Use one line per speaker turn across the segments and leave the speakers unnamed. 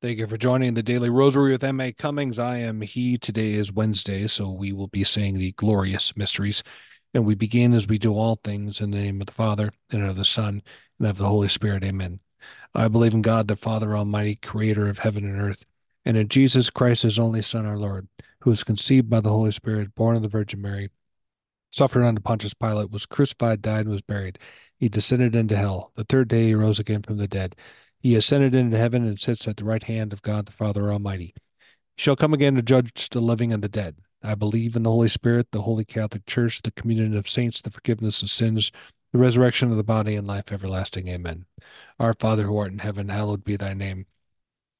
Thank you for joining the Daily Rosary with M.A. Cummings. I am he. Today is Wednesday, so we will be saying the glorious mysteries. And we begin as we do all things in the name of the Father, and of the Son, and of the Holy Spirit. Amen. I believe in God, the Father Almighty, creator of heaven and earth, and in Jesus Christ, his only Son, our Lord, who was conceived by the Holy Spirit, born of the Virgin Mary, suffered under Pontius Pilate, was crucified, died, and was buried. He descended into hell. The third day he rose again from the dead. He ascended into heaven and sits at the right hand of God the Father Almighty. He shall come again to judge the living and the dead. I believe in the Holy Spirit, the Holy Catholic Church, the communion of saints, the forgiveness of sins, the resurrection of the body, and life everlasting. Amen. Our Father who art in heaven, hallowed be thy name.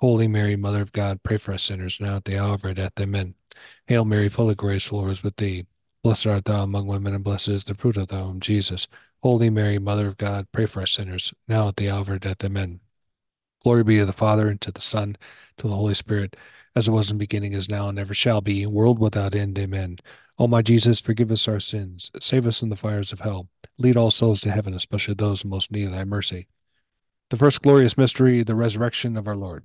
Holy Mary, Mother of God, pray for us sinners now at the hour of our death. Amen. Hail Mary, full of grace, the Lord is with thee. Blessed art thou among women, and blessed is the fruit of thy womb, Jesus. Holy Mary, Mother of God, pray for us sinners now at the hour of our death. Amen. Glory be to the Father, and to the Son, to the Holy Spirit, as it was in the beginning, is now, and ever shall be, world without end. Amen. O my Jesus, forgive us our sins, save us from the fires of hell, lead all souls to heaven, especially those most need thy mercy. The first glorious mystery, the resurrection of our Lord.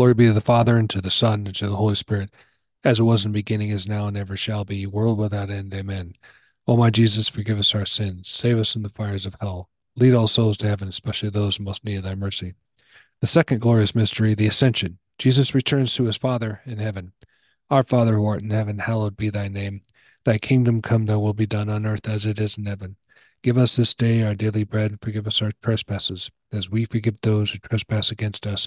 Glory be to the Father, and to the Son, and to the Holy Spirit, as it was in the beginning, is now, and ever shall be, world without end. Amen. O my Jesus, forgive us our sins, save us from the fires of hell, lead all souls to heaven, especially those most need of thy mercy. The second glorious mystery, the Ascension. Jesus returns to his Father in heaven. Our Father who art in heaven, hallowed be thy name. Thy kingdom come, thy will be done on earth as it is in heaven. Give us this day our daily bread, and forgive us our trespasses, as we forgive those who trespass against us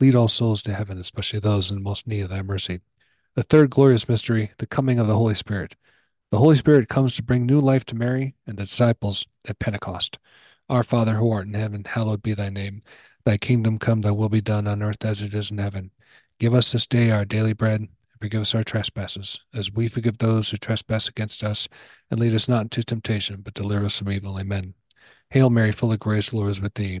Lead all souls to heaven, especially those in most need of thy mercy. The third glorious mystery, the coming of the Holy Spirit. The Holy Spirit comes to bring new life to Mary and the disciples at Pentecost. Our Father who art in heaven, hallowed be thy name. Thy kingdom come, thy will be done on earth as it is in heaven. Give us this day our daily bread, and forgive us our trespasses, as we forgive those who trespass against us. And lead us not into temptation, but deliver us from evil. Amen. Hail Mary, full of grace, the Lord is with thee.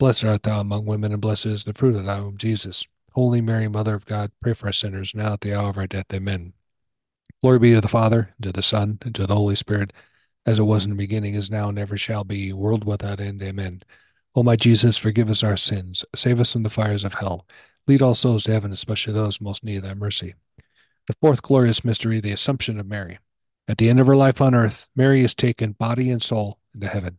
Blessed art thou among women, and blessed is the fruit of thy womb, Jesus. Holy Mary, Mother of God, pray for us sinners, now at the hour of our death. Amen. Glory be to the Father, and to the Son, and to the Holy Spirit, as it was in the beginning, is now, and ever shall be, world without end. Amen. O my Jesus, forgive us our sins, save us from the fires of hell, lead all souls to heaven, especially those most need thy mercy. The fourth glorious mystery, the Assumption of Mary. At the end of her life on earth, Mary is taken body and soul into heaven.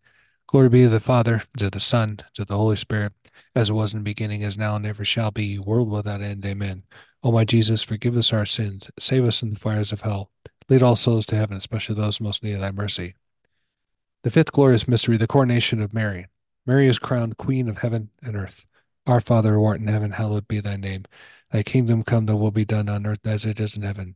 Glory be to the Father, to the Son, to the Holy Spirit, as it was in the beginning, as now, and ever shall be, world without end. Amen. O my Jesus, forgive us our sins, save us from the fires of hell, lead all souls to heaven, especially those most in need of thy mercy. The fifth glorious mystery, the coronation of Mary. Mary is crowned Queen of heaven and earth. Our Father who art in heaven, hallowed be thy name. Thy kingdom come, thy will be done on earth as it is in heaven.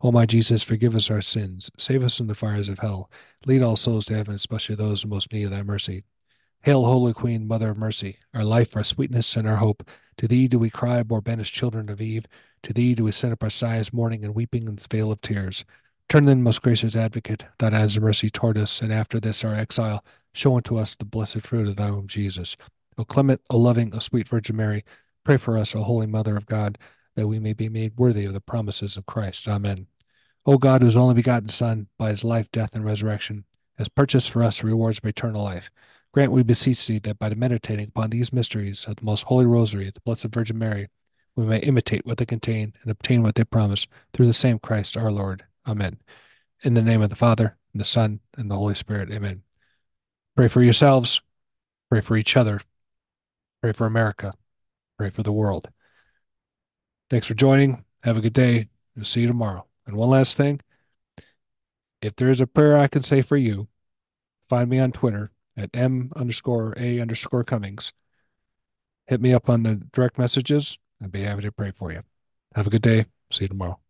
O my Jesus, forgive us our sins, save us from the fires of hell, lead all souls to heaven, especially those who most need of thy mercy. Hail, Holy Queen, Mother of Mercy, our life, our sweetness, and our hope. To thee do we cry, poor banished children of Eve. To thee do we send up our sighs, mourning and weeping in the vale of tears. Turn then, most gracious Advocate, thine eyes of mercy toward us, and after this our exile, show unto us the blessed fruit of thy womb, Jesus. O clement, O loving, O sweet Virgin Mary, pray for us, O Holy Mother of God, that we may be made worthy of the promises of Christ. Amen. O God, whose only begotten Son, by his life, death, and resurrection, has purchased for us the rewards of eternal life, grant, we beseech thee, that by meditating upon these mysteries of the most holy rosary the Blessed Virgin Mary, we may imitate what they contain and obtain what they promise through the same Christ our Lord. Amen. In the name of the Father, and the Son, and the Holy Spirit. Amen. Pray for yourselves. Pray for each other. Pray for America. Pray for the world. Thanks for joining. Have a good day. We'll see you tomorrow. And one last thing if there's a prayer I can say for you, find me on Twitter at M underscore A underscore Cummings. Hit me up on the direct messages. I'd be happy to pray for you. Have a good day. See you tomorrow.